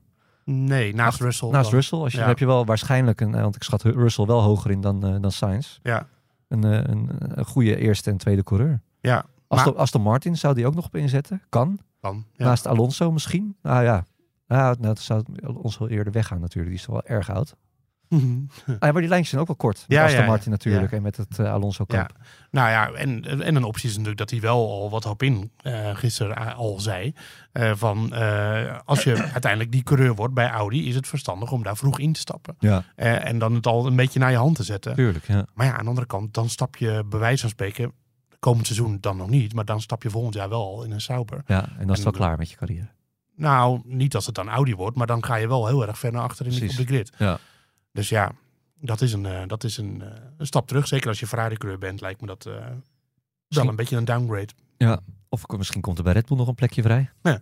[SPEAKER 2] Nee, naast Russell.
[SPEAKER 1] Naast
[SPEAKER 2] dan.
[SPEAKER 1] Russell, als je,
[SPEAKER 2] Ja.
[SPEAKER 1] heb je wel waarschijnlijk een, eh, want ik schat Russell wel hoger in dan, eh dan Sainz.
[SPEAKER 2] Ja,
[SPEAKER 1] Een, eh, een, een goede eerste en tweede coureur.
[SPEAKER 2] ja.
[SPEAKER 1] Aston,
[SPEAKER 2] Maar-
[SPEAKER 1] Aston Martin zou die ook nog op inzetten? Kan.
[SPEAKER 2] kan. Ja.
[SPEAKER 1] Naast Alonso misschien? Nou ja. Ja, nou, dat zou Alonso eerder weggaan natuurlijk. Die is wel erg oud.
[SPEAKER 2] Mhm.
[SPEAKER 1] Ah, ja, maar die lijntjes zijn ook wel kort. Met
[SPEAKER 2] Ja,
[SPEAKER 1] Aston
[SPEAKER 2] ja.
[SPEAKER 1] Martin natuurlijk en met het eh, Alonso kamp.
[SPEAKER 2] Nou ja, en, en een optie is natuurlijk dat hij wel al wat hoop in eh, gisteren al zei. eh, van als je [CLEARS THROAT] uiteindelijk die coureur wordt bij Audi, is het verstandig om daar vroeg in te stappen.
[SPEAKER 1] Ja,
[SPEAKER 2] en dan het al een beetje naar je hand te zetten.
[SPEAKER 1] tuurlijk. Ja.
[SPEAKER 2] Maar ja, aan de andere kant, dan stap je bij wijze van spreken, komend seizoen dan nog niet, maar dan stap je volgend jaar wel in een Sauber.
[SPEAKER 1] ja, en dan is het wel klaar met je carrière.
[SPEAKER 2] Nou, niet als het dan Audi wordt, maar dan ga je wel heel erg ver naar achter in de, op de grid.
[SPEAKER 1] Ja.
[SPEAKER 2] Dus ja, dat is een, eh, dat is een, eh, een stap terug. Zeker als je Ferrari-coureur bent, lijkt me dat eh, wel een beetje een downgrade.
[SPEAKER 1] Ja, Of misschien komt er bij Red Bull nog een plekje vrij.
[SPEAKER 2] Ja,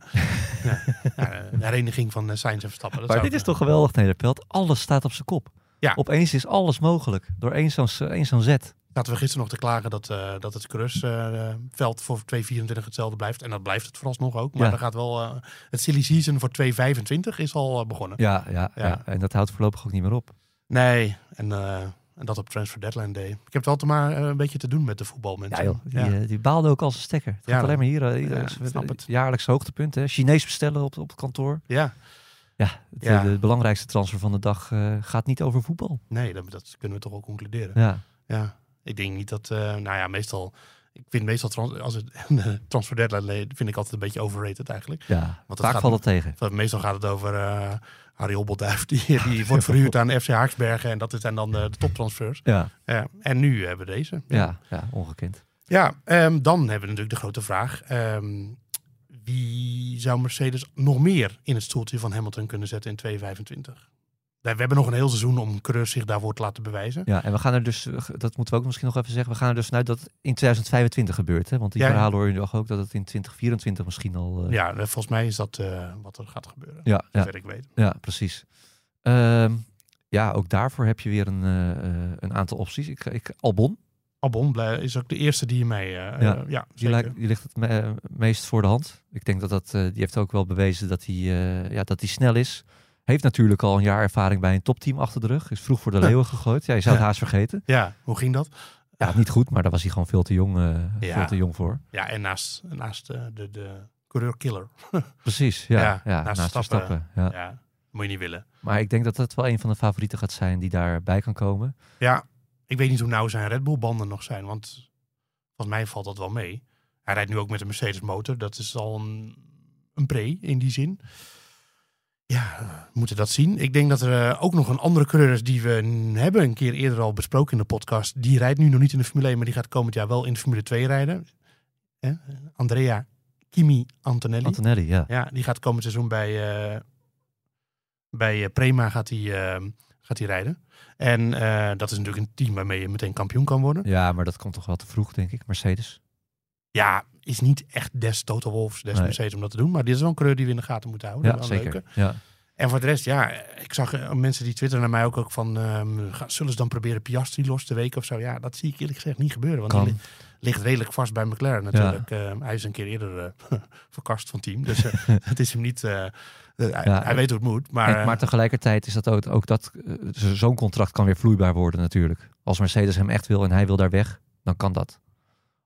[SPEAKER 2] [LAUGHS] de hereniging van Sainz en Verstappen. Dat
[SPEAKER 1] maar dit is toch geweldig, Nederpelt. Alles staat op zijn kop.
[SPEAKER 2] Ja.
[SPEAKER 1] Opeens is alles mogelijk. Door één zo'n één zo'n zet.
[SPEAKER 2] Zaten we gisteren nog te klagen dat, eh, dat het Crus-veld voor 2.24 hetzelfde blijft. En dat blijft het vooralsnog ook. Maar
[SPEAKER 1] Ja.
[SPEAKER 2] er gaat wel, eh, het silly season voor 2.25 is al eh, begonnen.
[SPEAKER 1] Ja, ja, ja.
[SPEAKER 2] Ja.
[SPEAKER 1] En dat houdt voorlopig ook niet meer op.
[SPEAKER 2] Nee, en, en dat op Transfer Deadline Day. Ik heb wel te maar een beetje te doen met de voetbalmensen.
[SPEAKER 1] Ja, joh. Die,
[SPEAKER 2] Ja.
[SPEAKER 1] die baalde ook als een stekker. Het
[SPEAKER 2] Ja,
[SPEAKER 1] gaat alleen maar hier.
[SPEAKER 2] snap het.
[SPEAKER 1] Jaarlijks hoogtepunt. Hè. Chinees bestellen op, op het kantoor.
[SPEAKER 2] ja.
[SPEAKER 1] Ja, het,
[SPEAKER 2] Ja.
[SPEAKER 1] De, de belangrijkste transfer van de dag gaat niet over voetbal.
[SPEAKER 2] nee, dat, dat kunnen we toch wel concluderen.
[SPEAKER 1] Ja,
[SPEAKER 2] Ja, ik denk niet dat, eh, nou ja, meestal, ik vind meestal trans, als het [LAUGHS] transfer deadline vind ik altijd een beetje overrated eigenlijk.
[SPEAKER 1] ja.
[SPEAKER 2] het
[SPEAKER 1] vaak
[SPEAKER 2] gaat-
[SPEAKER 1] valt het tegen.
[SPEAKER 2] Want meestal gaat het over eh Harry Hobbelduif, die, die [LAUGHS] wordt verhuurd aan FC Haaksbergen en dat zijn dan de, de toptransfers.
[SPEAKER 1] Ja,
[SPEAKER 2] Ja, en nu hebben we deze.
[SPEAKER 1] ja, ja ongekend.
[SPEAKER 2] Ja, ehm, dan hebben we natuurlijk de grote vraag. ehm, wie zou Mercedes nog meer in het stoeltje van Hamilton kunnen zetten in 225? We hebben nog een heel seizoen om Cruz zich daarvoor te laten bewijzen.
[SPEAKER 1] Ja, en we gaan er dus, dat moeten we ook misschien nog even zeggen, we gaan er dus vanuit dat het in 2025 gebeurt. Hè? Want die
[SPEAKER 2] Ja, ja.
[SPEAKER 1] verhalen hoor je nu ook dat het in 2024 misschien al... eh,
[SPEAKER 2] Ja, eh, volgens mij is dat eh, wat er gaat gebeuren.
[SPEAKER 1] ja, ja,
[SPEAKER 2] Zover ik weet.
[SPEAKER 1] ja, precies. Ehm, ja, ook daarvoor heb je weer een, een aantal opties. Ik, ik, Albon,
[SPEAKER 2] Albon is ook de eerste die je mee.
[SPEAKER 1] Ja,
[SPEAKER 2] ja
[SPEAKER 1] die, lijkt, die ligt het me- meest voor de hand. Ik denk dat dat, die heeft ook wel bewezen dat hij, ja, dat hij snel is. Heeft natuurlijk al een jaar ervaring bij een topteam achter de rug. Is vroeg voor de leeuwen gegooid. Ja, je zou het haast vergeten.
[SPEAKER 2] Ja, hoe ging dat?
[SPEAKER 1] Ja, niet goed, maar daar was hij gewoon veel te jong, eh,
[SPEAKER 2] Ja.
[SPEAKER 1] veel te jong voor.
[SPEAKER 2] Ja, en naast, naast eh, de, de coureur-killer. [LAUGHS]
[SPEAKER 1] Precies, ja.
[SPEAKER 2] Ja,
[SPEAKER 1] ja,
[SPEAKER 2] naast
[SPEAKER 1] naast.
[SPEAKER 2] Verstappen.
[SPEAKER 1] Ja.
[SPEAKER 2] Ja, moet je niet willen.
[SPEAKER 1] Maar ik denk dat dat wel een van de favorieten gaat zijn die daarbij kan komen.
[SPEAKER 2] Ja, ik weet niet hoe nauw zijn Red Bull banden nog zijn, want volgens mij valt dat wel mee. Hij rijdt nu ook met een Mercedes motor, dat is al een, een pre in die zin. Ja, we moeten dat zien. Ik denk dat er eh, ook nog een andere coureur is die we hebben een keer eerder al besproken in de podcast. Die rijdt nu nog niet in de Formule 1, maar die gaat komend jaar wel in de Formule 2 rijden. Andrea Kimi Antonelli.
[SPEAKER 1] Antonelli, ja.
[SPEAKER 2] Ja, die gaat komend seizoen bij, eh, bij eh, Prema gaat hij, gaat hij rijden. En dat is natuurlijk een team waarmee je meteen kampioen kan worden.
[SPEAKER 1] Ja, maar dat komt toch wel te vroeg, denk ik. Mercedes.
[SPEAKER 2] Ja, is niet echt des Total Wolfs, des
[SPEAKER 1] Nee.
[SPEAKER 2] Mercedes om dat te doen. Maar dit is wel een coureur die we in de gaten moeten houden.
[SPEAKER 1] Ja, zeker.
[SPEAKER 2] leuke.
[SPEAKER 1] Ja.
[SPEAKER 2] En voor de rest, ja, ik zag eh, mensen die twitteren naar mij ook, ook van... ehm, zullen ze dan proberen Piastri los te weken of zo? Ja, dat zie ik eerlijk gezegd niet gebeuren. Want die
[SPEAKER 1] Kan.
[SPEAKER 2] li- ligt redelijk vast bij McLaren natuurlijk. Eh, hij is een keer eerder eh, [LAUGHS] verkast van team. Dus eh, [LAUGHS] het is hem niet... hij,
[SPEAKER 1] Ja,
[SPEAKER 2] hij weet hoe het moet. Maar,
[SPEAKER 1] En- maar tegelijkertijd is dat ook, ook dat, zo- zo'n contract kan weer vloeibaar worden natuurlijk. Als Mercedes hem echt wil en hij wil daar weg, dan kan dat.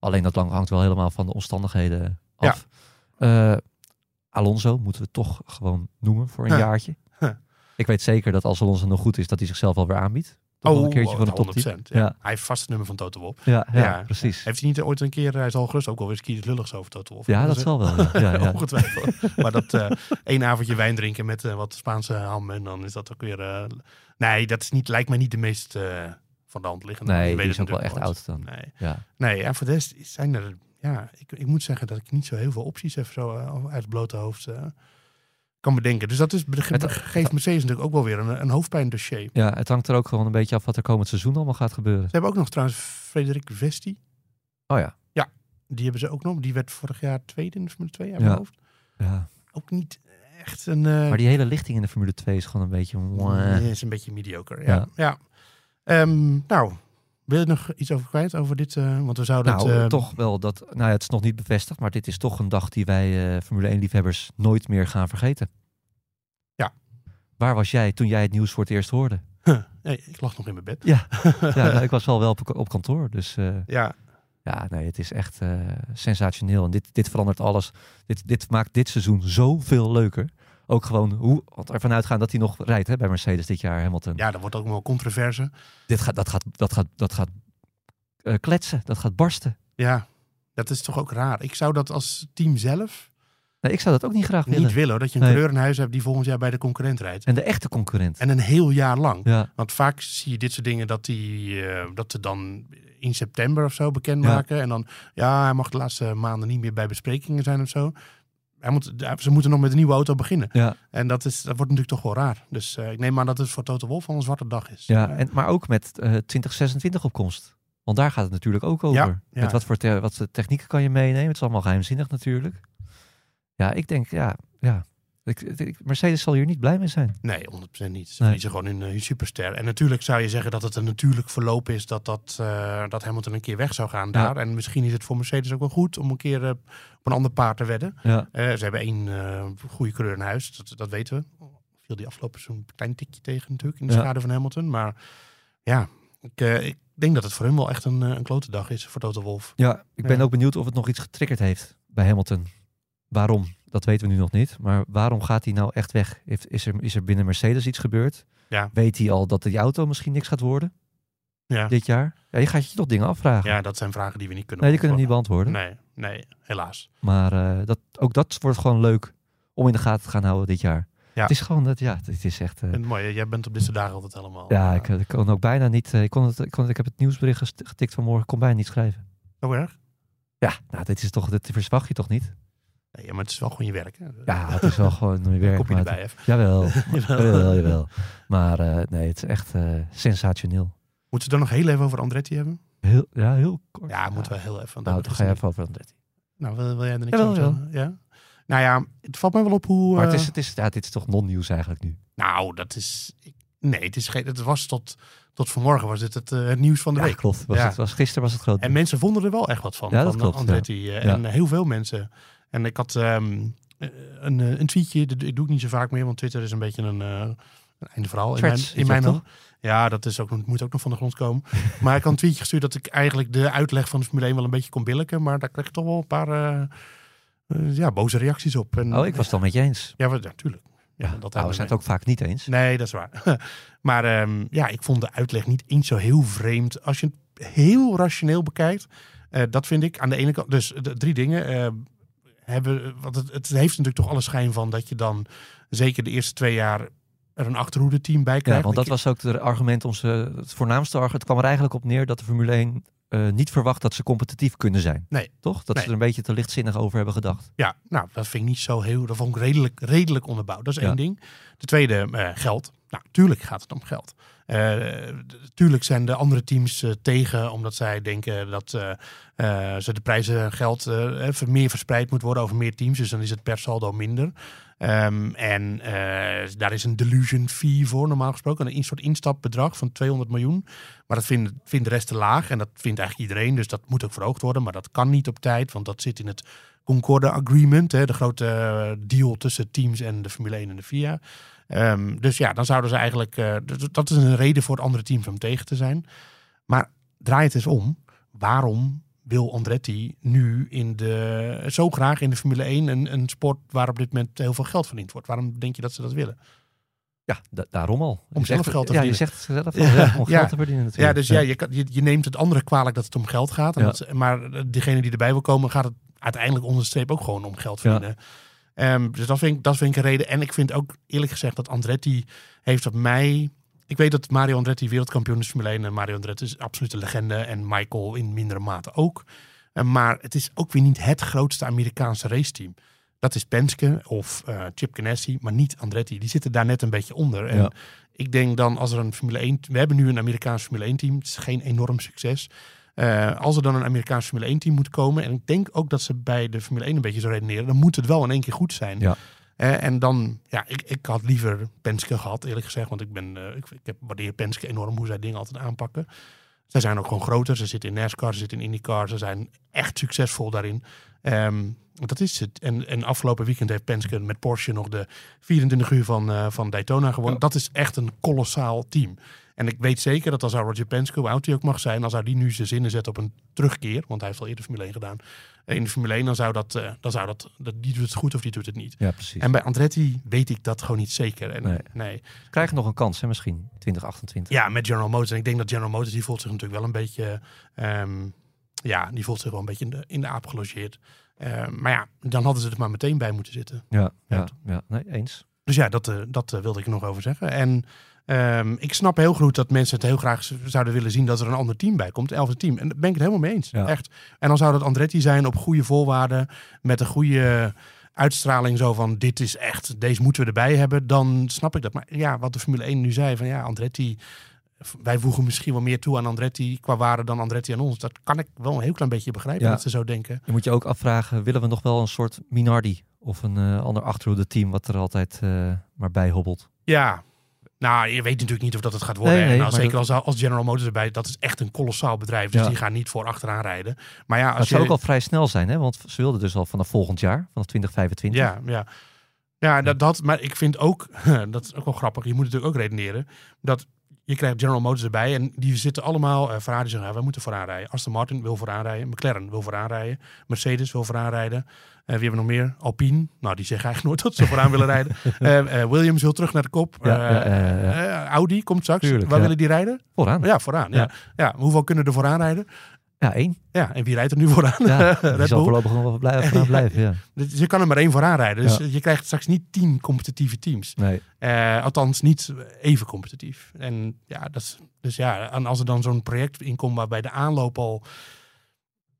[SPEAKER 1] Alleen dat lang hangt wel helemaal van de omstandigheden af. Eh, Alonso moeten we toch gewoon noemen voor een
[SPEAKER 2] Huh.
[SPEAKER 1] jaartje.
[SPEAKER 2] Huh.
[SPEAKER 1] Ik weet zeker dat als Alonso nog goed is, dat hij zichzelf alweer aanbiedt. Nog een keertje een
[SPEAKER 2] oh,
[SPEAKER 1] topteam.
[SPEAKER 2] 100%, ja.
[SPEAKER 1] Ja.
[SPEAKER 2] Hij heeft vast het nummer van Toto Wolff.
[SPEAKER 1] Ja, ja,
[SPEAKER 2] Ja.
[SPEAKER 1] precies.
[SPEAKER 2] Heeft hij niet ooit een keer, hij zal gerust ook wel eens iets lulligs over Toto Wolff.
[SPEAKER 1] Ja, dat zal wel. Ja. [LAUGHS]
[SPEAKER 2] Ongetwijfeld. maar dat eh één avondje wijn drinken met eh, wat Spaanse ham en dan is dat ook weer... eh, nee, dat is niet, lijkt mij niet de meest van de hand liggende. Je
[SPEAKER 1] Nee,
[SPEAKER 2] weet
[SPEAKER 1] die is ook wel echt oud dan.
[SPEAKER 2] Nee,
[SPEAKER 1] Ja.
[SPEAKER 2] nee en voor de rest zijn er... Ja, ik, ik moet zeggen dat ik niet zo heel veel opties heb zo eh, uit het blote hoofd eh, kan bedenken. Dus dat is,
[SPEAKER 1] Het-
[SPEAKER 2] geeft Mercedes natuurlijk ook wel weer een, een hoofdpijndossier.
[SPEAKER 1] ja, het hangt er ook gewoon een beetje af wat er komend seizoen allemaal gaat gebeuren.
[SPEAKER 2] Ze hebben ook nog trouwens Frederik Vesti.
[SPEAKER 1] Oh ja.
[SPEAKER 2] Die hebben ze ook nog. Die werd vorig jaar tweede in de Formule 2 uit
[SPEAKER 1] Ja.
[SPEAKER 2] mijn hoofd.
[SPEAKER 1] ja.
[SPEAKER 2] Ook niet echt een... eh,
[SPEAKER 1] Maar die hele lichting in de Formule 2 is gewoon een beetje...
[SPEAKER 2] is een beetje mediocre. Ja.
[SPEAKER 1] Ja.
[SPEAKER 2] ja. Ehm, nou, wil je nog iets over kwijt over dit? eh, want we zouden
[SPEAKER 1] Nou,
[SPEAKER 2] het... eh,
[SPEAKER 1] toch wel dat. Nou ja, het is nog niet bevestigd, maar dit is toch een dag die wij eh, Formule 1-liefhebbers nooit meer gaan vergeten.
[SPEAKER 2] Ja.
[SPEAKER 1] Waar was jij toen jij het nieuws voor het eerst hoorde?
[SPEAKER 2] nee, ik lag nog in mijn bed.
[SPEAKER 1] Ja, [LAUGHS] ja nou, ik was wel wel op, op kantoor. Dus eh,
[SPEAKER 2] Ja,
[SPEAKER 1] ja, nee, het is echt sensationeel. En dit, dit verandert alles. Dit, dit maakt dit seizoen zoveel leuker. Ook gewoon hoe want ervan uitgaan dat hij nog rijdt hè, bij Mercedes dit jaar, Hamilton.
[SPEAKER 2] ja, dat wordt ook wel controverse.
[SPEAKER 1] Dit gaat, dat gaat, dat gaat, dat gaat eh, kletsen, dat gaat barsten.
[SPEAKER 2] Ja, dat is toch ook raar. Ik zou dat als team zelf
[SPEAKER 1] Nee, ik zou dat ook niet graag willen.
[SPEAKER 2] niet willen. hoor, Dat je een
[SPEAKER 1] Nee.
[SPEAKER 2] in huis hebt die volgend jaar bij de concurrent rijdt.
[SPEAKER 1] En de echte concurrent.
[SPEAKER 2] En een heel jaar lang.
[SPEAKER 1] ja,
[SPEAKER 2] Want vaak zie je dit soort dingen dat, die, eh, dat ze dan in september of zo bekendmaken. En dan, ja, hij mag de laatste maanden niet meer bij besprekingen zijn of zo. Hij moet, ze moeten nog met een nieuwe auto beginnen.
[SPEAKER 1] ja,
[SPEAKER 2] En dat, is, dat wordt natuurlijk toch wel raar. Dus eh, ik neem aan dat het voor Toto Wolff al een zwarte dag is.
[SPEAKER 1] ja.
[SPEAKER 2] Eh,
[SPEAKER 1] En, maar ook met eh 2026 op komst. Want daar gaat het natuurlijk ook over.
[SPEAKER 2] Ja, ja.
[SPEAKER 1] Met wat voor te- wat voor technieken kan je meenemen? Het is allemaal geheimzinnig natuurlijk. Ja, ik denk, ja, ja. Mercedes zal hier niet blij mee zijn.
[SPEAKER 2] Nee, 100% niet. Ze
[SPEAKER 1] Nee.
[SPEAKER 2] gewoon hun, eh, superster. En natuurlijk zou je zeggen dat het een natuurlijk verloop is dat, dat, eh, dat Hamilton een keer weg zou gaan daar. En misschien is het voor Mercedes ook wel goed om een keer eh, op een ander paard te wedden.
[SPEAKER 1] Ja,
[SPEAKER 2] ze hebben één goede coureur in huis, dat, dat weten we. Viel die afgelopen zo'n klein tikje tegen natuurlijk in de
[SPEAKER 1] Ja.
[SPEAKER 2] schade van Hamilton. Maar ja, ik, ik denk dat het voor hem wel echt een, een klote dag is voor Toto Wolf.
[SPEAKER 1] ja ik ben ook benieuwd of het nog iets getriggerd heeft bij Hamilton. Waarom? Dat weten we nu nog niet. Maar waarom gaat hij nou echt weg? Heeft, is, er, is er binnen Mercedes iets gebeurd?
[SPEAKER 2] Ja.
[SPEAKER 1] Weet hij al dat die auto misschien niks gaat worden
[SPEAKER 2] Ja.
[SPEAKER 1] dit jaar? Ja, je gaat je toch dingen afvragen.
[SPEAKER 2] ja, dat zijn vragen die we niet kunnen
[SPEAKER 1] nee, die kunnen we niet
[SPEAKER 2] beantwoorden. Nee, nee, helaas.
[SPEAKER 1] Maar eh, dat, ook dat wordt gewoon leuk om in de gaten te gaan houden dit jaar.
[SPEAKER 2] Ja.
[SPEAKER 1] Het is gewoon dat, ja, het is echt.
[SPEAKER 2] En mooi, jij bent op dit soort dagen altijd helemaal.
[SPEAKER 1] ja,
[SPEAKER 2] eh,
[SPEAKER 1] ik, ik kon ook bijna niet. Ik, kon het, ik, kon, ik heb het nieuwsbericht getikt vanmorgen, ik kon bijna niet schrijven.
[SPEAKER 2] Zo erg?
[SPEAKER 1] Ja, nou, dit is toch, dit verwacht je toch niet?
[SPEAKER 2] Nee, maar het is wel gewoon je werk. Hè?
[SPEAKER 1] Ja, [LAUGHS] het is wel gewoon weer werk.
[SPEAKER 2] Kopje erbij even.
[SPEAKER 1] Jawel,
[SPEAKER 2] Jawel.
[SPEAKER 1] jawel. Maar eh, nee, het is echt eh, sensationeel.
[SPEAKER 2] Moeten we het dan nog heel even over Andretti hebben?
[SPEAKER 1] Heel, ja, heel kort.
[SPEAKER 2] Ja, moeten we heel even.
[SPEAKER 1] Nou,
[SPEAKER 2] dat
[SPEAKER 1] dan ga je even over Andretti.
[SPEAKER 2] Nou, wil, wil jij er niks
[SPEAKER 1] Jawel,
[SPEAKER 2] over zeggen? Ja? Nou ja, het valt mij wel op hoe...
[SPEAKER 1] Maar het
[SPEAKER 2] eh,
[SPEAKER 1] is, het is, ja, dit is toch non-nieuws eigenlijk nu?
[SPEAKER 2] Nou, dat is... Nee, het, is geen, het was tot, tot vanmorgen was dit het, het nieuws van de
[SPEAKER 1] Ja,
[SPEAKER 2] week.
[SPEAKER 1] klopt. Was
[SPEAKER 2] Ja.
[SPEAKER 1] het, was, gisteren was het groot.
[SPEAKER 2] En mensen vonden er wel echt wat van,
[SPEAKER 1] Ja, dat
[SPEAKER 2] van
[SPEAKER 1] klopt,
[SPEAKER 2] Andretti.
[SPEAKER 1] Ja.
[SPEAKER 2] En heel veel mensen. En ik had ehm, eh, een, eh, een tweetje, dat doe ik niet zo vaak meer, want Twitter is een beetje een, eh een einde verhaal. In mijn, in mijn. Ja, dat is ook, moet ook nog van de grond komen. [LAUGHS] maar ik had een tweetje gestuurd dat ik eigenlijk de uitleg van de Formule 1 wel een beetje kon billiken. Maar daar kreeg ik toch wel een paar ja, boze reacties op. En,
[SPEAKER 1] Oh, ik was het al met je eens.
[SPEAKER 2] Ja, we- ja, dat
[SPEAKER 1] nou, we zijn het ook vaak niet eens.
[SPEAKER 2] Nee, dat is waar. [LAUGHS] maar ehm, ja, ik vond de uitleg niet eens zo heel vreemd. Als je het heel rationeel bekijkt, dat vind ik aan de ene kant. Dus drie dingen. Hebben, want het, het heeft natuurlijk toch alle schijn van dat je dan zeker de eerste twee jaar er een achterhoede team bij
[SPEAKER 1] Ja,
[SPEAKER 2] krijgt.
[SPEAKER 1] want dat was ook het argument, onze, het voornaamste argument. Het kwam er eigenlijk op neer dat de Formule 1 eh, niet verwacht dat ze competitief kunnen zijn.
[SPEAKER 2] Nee.
[SPEAKER 1] Toch? Dat
[SPEAKER 2] Nee.
[SPEAKER 1] ze er een beetje te lichtzinnig over hebben gedacht.
[SPEAKER 2] Ja, nou, dat vind ik niet zo heel. Dat vond ik redelijk, redelijk onderbouwd. Dat is
[SPEAKER 1] Ja.
[SPEAKER 2] één ding. De tweede, eh, geld. Nou, tuurlijk gaat het om geld. Eh, d- tuurlijk zijn de andere teams eh, tegen, omdat zij denken dat eh, eh, ze de prijzen geld eh, meer verspreid moet worden over meer teams. Dus dan is het per saldo minder. Ehm, en eh, daar is een delusion fee voor, normaal gesproken. Een soort instapbedrag van 200 miljoen. Maar dat vindt, de rest te laag. En dat vindt eigenlijk iedereen. Dus dat moet ook verhoogd worden. Maar dat kan niet op tijd, want dat zit in het Concorde Agreement. Hè, de grote eh, deal tussen teams en de Formule 1 en de FIA. Ehm, dus ja, dan zouden ze eigenlijk... eh, dat is een reden voor het andere teams om tegen te zijn. Maar draai het eens om. Waarom wil Andretti nu in de, zo graag in de Formule 1 een, een sport waar op dit moment heel veel geld verdiend wordt? Waarom denk je dat ze dat willen?
[SPEAKER 1] Ja, da- daarom al. Je
[SPEAKER 2] Om zelf geld te
[SPEAKER 1] Ja, je
[SPEAKER 2] verdienen.
[SPEAKER 1] zegt het zelf al. [LAUGHS]
[SPEAKER 2] Ja,
[SPEAKER 1] Ja, om
[SPEAKER 2] ja.
[SPEAKER 1] geld te verdienen natuurlijk.
[SPEAKER 2] Ja, dus ja, je, je, je neemt het andere kwalijk dat het om geld gaat. En
[SPEAKER 1] Ja.
[SPEAKER 2] dat, maar degene die erbij wil komen, gaat het uiteindelijk onder de streep ook gewoon om geld verdienen. Ehm, dus dat vind, ik, dat vind ik een reden. En ik vind ook eerlijk gezegd dat Andretti heeft op mij... Ik weet dat Mario Andretti wereldkampioen is Formule 1. En Mario Andretti is absoluut een legende. En Michael in mindere mate ook. Eh, maar het is ook weer niet het grootste Amerikaanse raceteam. Dat is Penske of eh, Chip Ganassi, maar niet Andretti. Die zitten daar net een beetje onder. En
[SPEAKER 1] Ja.
[SPEAKER 2] ik denk dan als er een Formule 1... We hebben nu een Amerikaans Formule 1 team. Het is geen enorm succes. Eh, als er dan een Amerikaans Formule 1 team moet komen... en ik denk ook dat ze bij de Formule 1 een beetje zo redeneren... dan moet het wel in één keer goed zijn.
[SPEAKER 1] Ja.
[SPEAKER 2] Eh, en dan, ja, ik, ik had liever Penske gehad, eerlijk gezegd. Want ik ben, eh, ik, ik heb, waardeer Penske enorm hoe zij dingen altijd aanpakken. Zij zijn ook gewoon groter. Ze zitten in NASCAR, ze zitten in IndyCar. Ze zijn echt succesvol daarin. Ehm, dat is het. En, en afgelopen weekend heeft Penske met Porsche nog de 24 uur van, van Daytona gewonnen. Dat is echt een kolossaal team. En ik weet zeker dat als Roger Penske, hoe oud hij ook mag zijn, als zou die nu zijn zinnen zet op een terugkeer, want hij heeft al eerder Formule 1 gedaan, eh, in de Formule 1, dan zou dat, eh, dan zou dat, dat, die doet het goed of die doet het niet.
[SPEAKER 1] Ja, precies.
[SPEAKER 2] En bij Andretti weet ik dat gewoon niet zeker. En,
[SPEAKER 1] Nee.
[SPEAKER 2] nee.
[SPEAKER 1] Krijgen nog een kans, hè, misschien 2028.
[SPEAKER 2] Ja, met General Motors. En ik denk dat General Motors, die voelt zich natuurlijk wel een beetje... ehm, ja, die voelt zich wel een beetje in de, in de aap gelogeerd. Ehm, maar ja, dan hadden ze er maar meteen bij moeten zitten.
[SPEAKER 1] Ja,
[SPEAKER 2] Ja.
[SPEAKER 1] ja, ja. Nee, eens.
[SPEAKER 2] Dus ja, dat, eh, dat wilde ik er nog over zeggen. En ehm, ik snap heel goed dat mensen het heel graag zouden willen zien dat er een ander team bij komt. Elfde team. En daar ben ik het helemaal mee eens.
[SPEAKER 1] Ja.
[SPEAKER 2] Echt. En dan zou dat Andretti zijn op goede voorwaarden. Met een goede uitstraling zo van dit is echt, deze moeten we erbij hebben. Dan snap ik dat. Maar ja, wat de Formule 1 nu zei van ja, Andretti wij voegen misschien wel meer toe aan Andretti qua waarde dan Andretti aan ons. Dat kan ik wel een heel klein beetje begrijpen
[SPEAKER 1] Ja.
[SPEAKER 2] dat ze zo denken.
[SPEAKER 1] Je moet je ook afvragen, willen we nog wel een soort Minardi of een eh, ander achterhoede team wat er altijd eh, maar bij hobbelt?
[SPEAKER 2] Ja, nou, je weet natuurlijk niet of dat het gaat worden.
[SPEAKER 1] Nee, nee,
[SPEAKER 2] en als,
[SPEAKER 1] maar
[SPEAKER 2] zeker als, als General Motors erbij, dat is echt een kolossaal bedrijf. Dus
[SPEAKER 1] Ja.
[SPEAKER 2] die gaan niet voor achteraan rijden. Maar ja, als
[SPEAKER 1] zou
[SPEAKER 2] je...
[SPEAKER 1] ook al vrij snel zijn, hè? want ze wilden dus al vanaf volgend jaar, vanaf 2025.
[SPEAKER 2] Ja, ja. Ja, dat, dat, maar ik vind ook, [LAUGHS] dat is ook wel grappig, je moet natuurlijk ook redeneren, dat je krijgt General Motors erbij en die zitten allemaal, eh Ferrari zeggen, ja, wij moeten vooraan rijden. Aston Martin wil vooraan rijden, McLaren wil vooraan rijden, Mercedes wil vooraan rijden. Eh, wie hebben we nog meer? Alpine, nou die zeggen eigenlijk nooit dat ze vooraan willen rijden. [LAUGHS] Eh, eh, Williams wil terug naar de kop.
[SPEAKER 1] Ja, ja, ja, ja.
[SPEAKER 2] Audi komt straks.
[SPEAKER 1] Tuurlijk,
[SPEAKER 2] Waar
[SPEAKER 1] ja.
[SPEAKER 2] willen die rijden?
[SPEAKER 1] Vooraan. Ja,
[SPEAKER 2] Ja, vooraan. Ja. Ja. hoeveel kunnen er vooraan rijden?
[SPEAKER 1] één.
[SPEAKER 2] Ja, en wie rijdt er nu vooraan?
[SPEAKER 1] Ja, [LAUGHS] die zal voorlopig nog wel blijven, vooraan [LAUGHS] blijven. Ja.
[SPEAKER 2] Dus je kan er maar één vooraan rijden. Dus
[SPEAKER 1] Ja.
[SPEAKER 2] je krijgt straks niet tien competitieve teams.
[SPEAKER 1] Nee.
[SPEAKER 2] Althans, niet even competitief. En ja, dat is, dus ja, en als er dan zo'n project in komt waarbij de aanloop al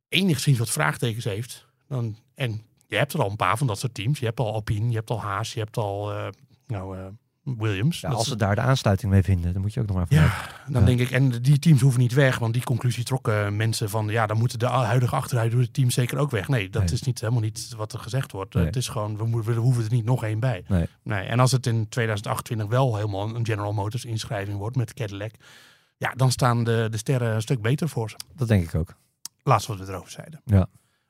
[SPEAKER 2] enigszins wat vraagtekens heeft. Dan, en je hebt er al een paar van dat soort teams. Je hebt al Alpine, je hebt al Haas, je hebt al eh, nou, eh, Williams.
[SPEAKER 1] Ja, als ze daar de aansluiting mee vinden, dan moet je ook nog maar
[SPEAKER 2] Ja, dan
[SPEAKER 1] Ja.
[SPEAKER 2] denk ik, en die teams hoeven niet weg, want die conclusie trokken mensen van, ja, dan moeten de huidige achteruit teams zeker ook weg. Nee, dat
[SPEAKER 1] Nee.
[SPEAKER 2] is niet helemaal niet wat er gezegd wordt.
[SPEAKER 1] Nee.
[SPEAKER 2] Het is gewoon, we, moeten, we hoeven er niet nog één bij.
[SPEAKER 1] Nee.
[SPEAKER 2] Nee, en als het in 2028 wel helemaal een General Motors inschrijving wordt met Cadillac, ja, dan staan de, de sterren een stuk beter voor ze.
[SPEAKER 1] Dat denk ik ook.
[SPEAKER 2] Laatst wat we erover zeiden.
[SPEAKER 1] Ja.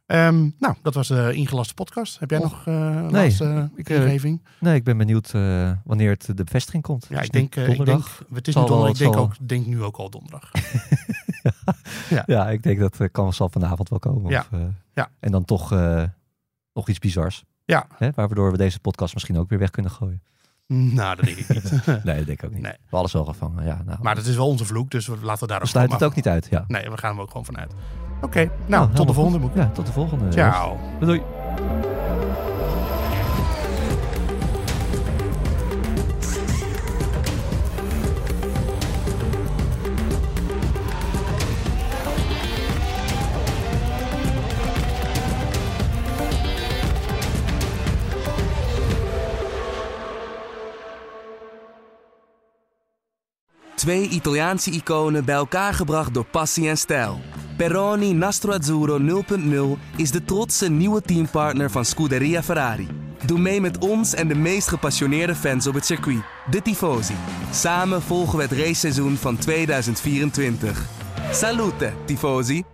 [SPEAKER 2] Ehm, nou, dat was de ingelaste podcast. Heb jij
[SPEAKER 1] Och,
[SPEAKER 2] nog eh een
[SPEAKER 1] nee,
[SPEAKER 2] laatste
[SPEAKER 1] ik, eh,
[SPEAKER 2] ingeving?
[SPEAKER 1] Nee, ik ben benieuwd eh, wanneer het de bevestiging komt.
[SPEAKER 2] Ja,
[SPEAKER 1] Is
[SPEAKER 2] ik denk, eh, ik denk,
[SPEAKER 1] donderdag?
[SPEAKER 2] het is nu donderdag, ik denk, ook, denk nu ook al donderdag. [LAUGHS]
[SPEAKER 1] Ja, ik denk dat eh, kan zal vanavond wel komen.
[SPEAKER 2] Ja.
[SPEAKER 1] Of, eh,
[SPEAKER 2] Ja.
[SPEAKER 1] En dan toch eh, nog iets bizars.
[SPEAKER 2] Ja.
[SPEAKER 1] Hè, waardoor we deze podcast misschien ook weer weg kunnen gooien.
[SPEAKER 2] nou, dat denk ik niet. [LAUGHS]
[SPEAKER 1] Nee, dat denk ik ook niet.
[SPEAKER 2] Nee.
[SPEAKER 1] We hebben alles wel gevangen. Ja, nou,
[SPEAKER 2] Maar dat is wel onze vloek, dus we laten we daar
[SPEAKER 1] we
[SPEAKER 2] ook
[SPEAKER 1] sluiten het ook niet uit. Ja.
[SPEAKER 2] Nee, we gaan er ook gewoon vanuit. Oké, nou,
[SPEAKER 1] Nou,
[SPEAKER 2] tot de volgende. Moek.
[SPEAKER 1] Ja, tot de volgende.
[SPEAKER 2] Ciao.
[SPEAKER 1] Doei.
[SPEAKER 3] Twee Italiaanse iconen bij elkaar gebracht door passie en stijl. Peroni Nastro Azzurro 0.0 is de trotse nieuwe teampartner van Scuderia Ferrari. Doe mee met ons en de meest gepassioneerde fans op het circuit, de Tifosi. Samen volgen we het raceseizoen van 2024. Salute, Tifosi!